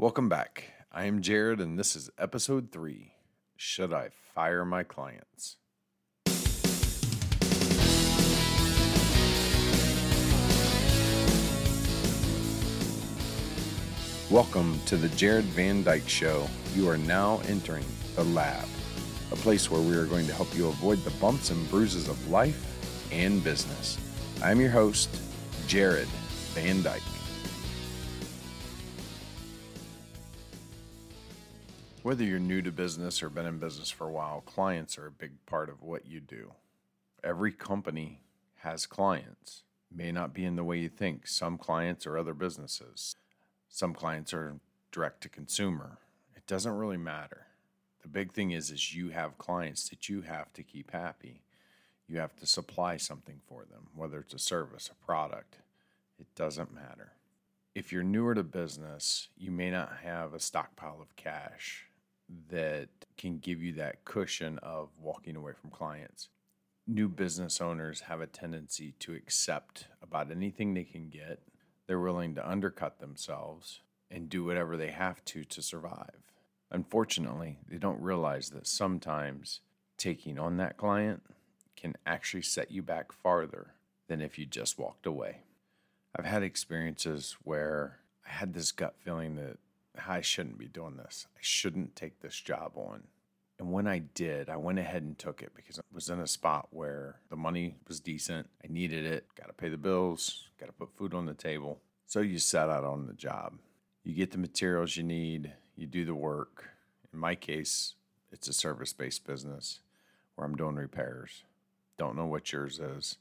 Welcome back. I am Jared, and this is episode three Should I Fire My Clients? Welcome to the Jared Van Dyke Show. You are now entering the lab, a place where we are going to help you avoid the bumps and bruises of life and business. I'm your host, Jared Van Dyke. Whether you're new to business or been in business for a while, clients are a big part of what you do. Every company has clients. May not be in the way you think. Some clients are other businesses. Some clients are direct to consumer. It doesn't really matter. The big thing is is you have clients that you have to keep happy. You have to supply something for them, whether it's a service, a product. It doesn't matter. If you're newer to business, you may not have a stockpile of cash that can give you that cushion of walking away from clients. New business owners have a tendency to accept about anything they can get they're willing to undercut themselves and do whatever they have to to survive. Unfortunately, they don't realize that sometimes taking on that client can actually set you back farther than if you just walked away. I've had experiences where I had this gut feeling that I shouldn't be doing this. I shouldn't take this job on. And when I did, I went ahead and took it because I was in a spot where the money was decent. I needed it, got to pay the bills, got to put food on the table. So you set out on the job. You get the materials you need, you do the work. In my case, it's a service based business where I'm doing repairs. Don't know what yours is,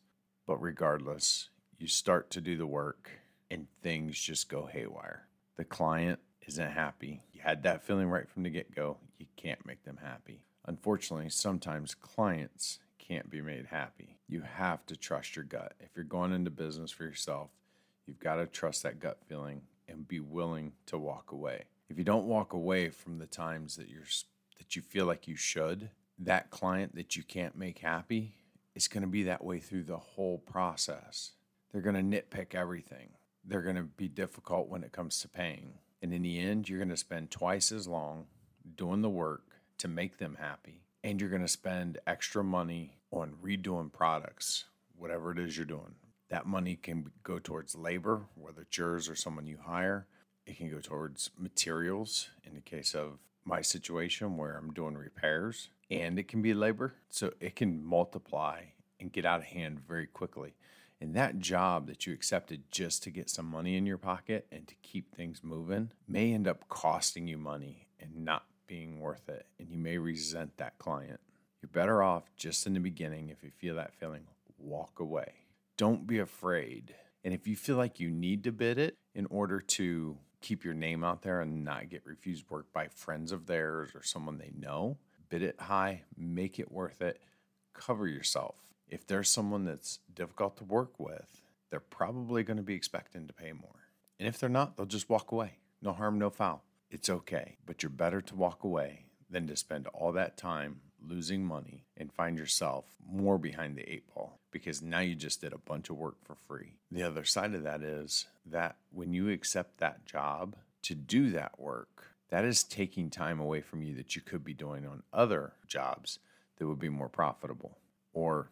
but regardless, you start to do the work and things just go haywire. The client isn't happy. You had that feeling right from the get go. You can't make them happy. Unfortunately, sometimes clients can't be made happy. You have to trust your gut. If you're going into business for yourself, you've got to trust that gut feeling and be willing to walk away. If you don't walk away from the times that you're that you feel like you should, that client that you can't make happy is going to be that way through the whole process. They're going to nitpick everything. They're going to be difficult when it comes to paying. And in the end, you're going to spend twice as long doing the work to make them happy. And you're going to spend extra money on redoing products, whatever it is you're doing. That money can go towards labor, whether it's yours or someone you hire. It can go towards materials in the case of my situation where I'm doing repairs, and it can be labor. So it can multiply and get out of hand very quickly. And that job that you accepted just to get some money in your pocket and to keep things moving may end up costing you money and not being worth it. And you may resent that client. You're better off just in the beginning, if you feel that feeling, walk away. Don't be afraid. And if you feel like you need to bid it in order to keep your name out there and not get refused work by friends of theirs or someone they know, bid it high, make it worth it, cover yourself if there's someone that's difficult to work with, they're probably going to be expecting to pay more. And if they're not, they'll just walk away. No harm, no foul. It's okay. But you're better to walk away than to spend all that time losing money and find yourself more behind the eight ball because now you just did a bunch of work for free. The other side of that is that when you accept that job to do that work, that is taking time away from you that you could be doing on other jobs that would be more profitable or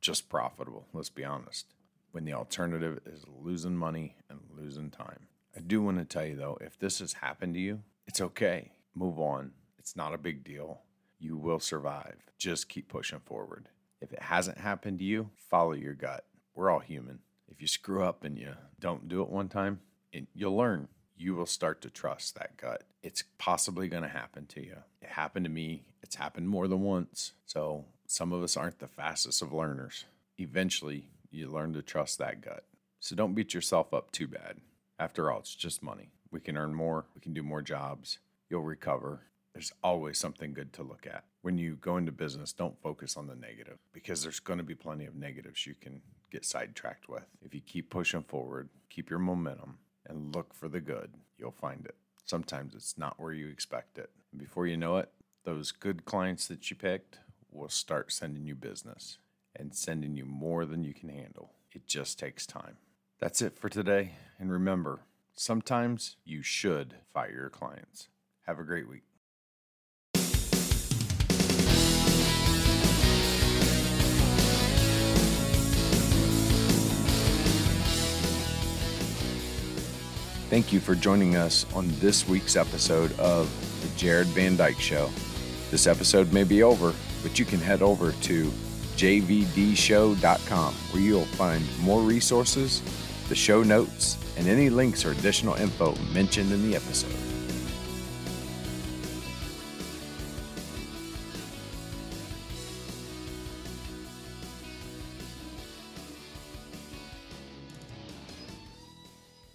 just profitable, let's be honest, when the alternative is losing money and losing time. I do want to tell you though, if this has happened to you, it's okay. Move on. It's not a big deal. You will survive. Just keep pushing forward. If it hasn't happened to you, follow your gut. We're all human. If you screw up and you don't do it one time, you'll learn. You will start to trust that gut. It's possibly going to happen to you. It happened to me. It's happened more than once. So some of us aren't the fastest of learners. Eventually, you learn to trust that gut. So don't beat yourself up too bad. After all, it's just money. We can earn more, we can do more jobs, you'll recover. There's always something good to look at. When you go into business, don't focus on the negative because there's going to be plenty of negatives you can get sidetracked with. If you keep pushing forward, keep your momentum, and look for the good, you'll find it. Sometimes it's not where you expect it. Before you know it, those good clients that you picked will start sending you business and sending you more than you can handle. It just takes time. That's it for today. And remember, Sometimes you should fire your clients. Have a great week. Thank you for joining us on this week's episode of The Jared Van Dyke Show. This episode may be over, but you can head over to jvdshow.com where you'll find more resources, the show notes, and any links or additional info mentioned in the episode.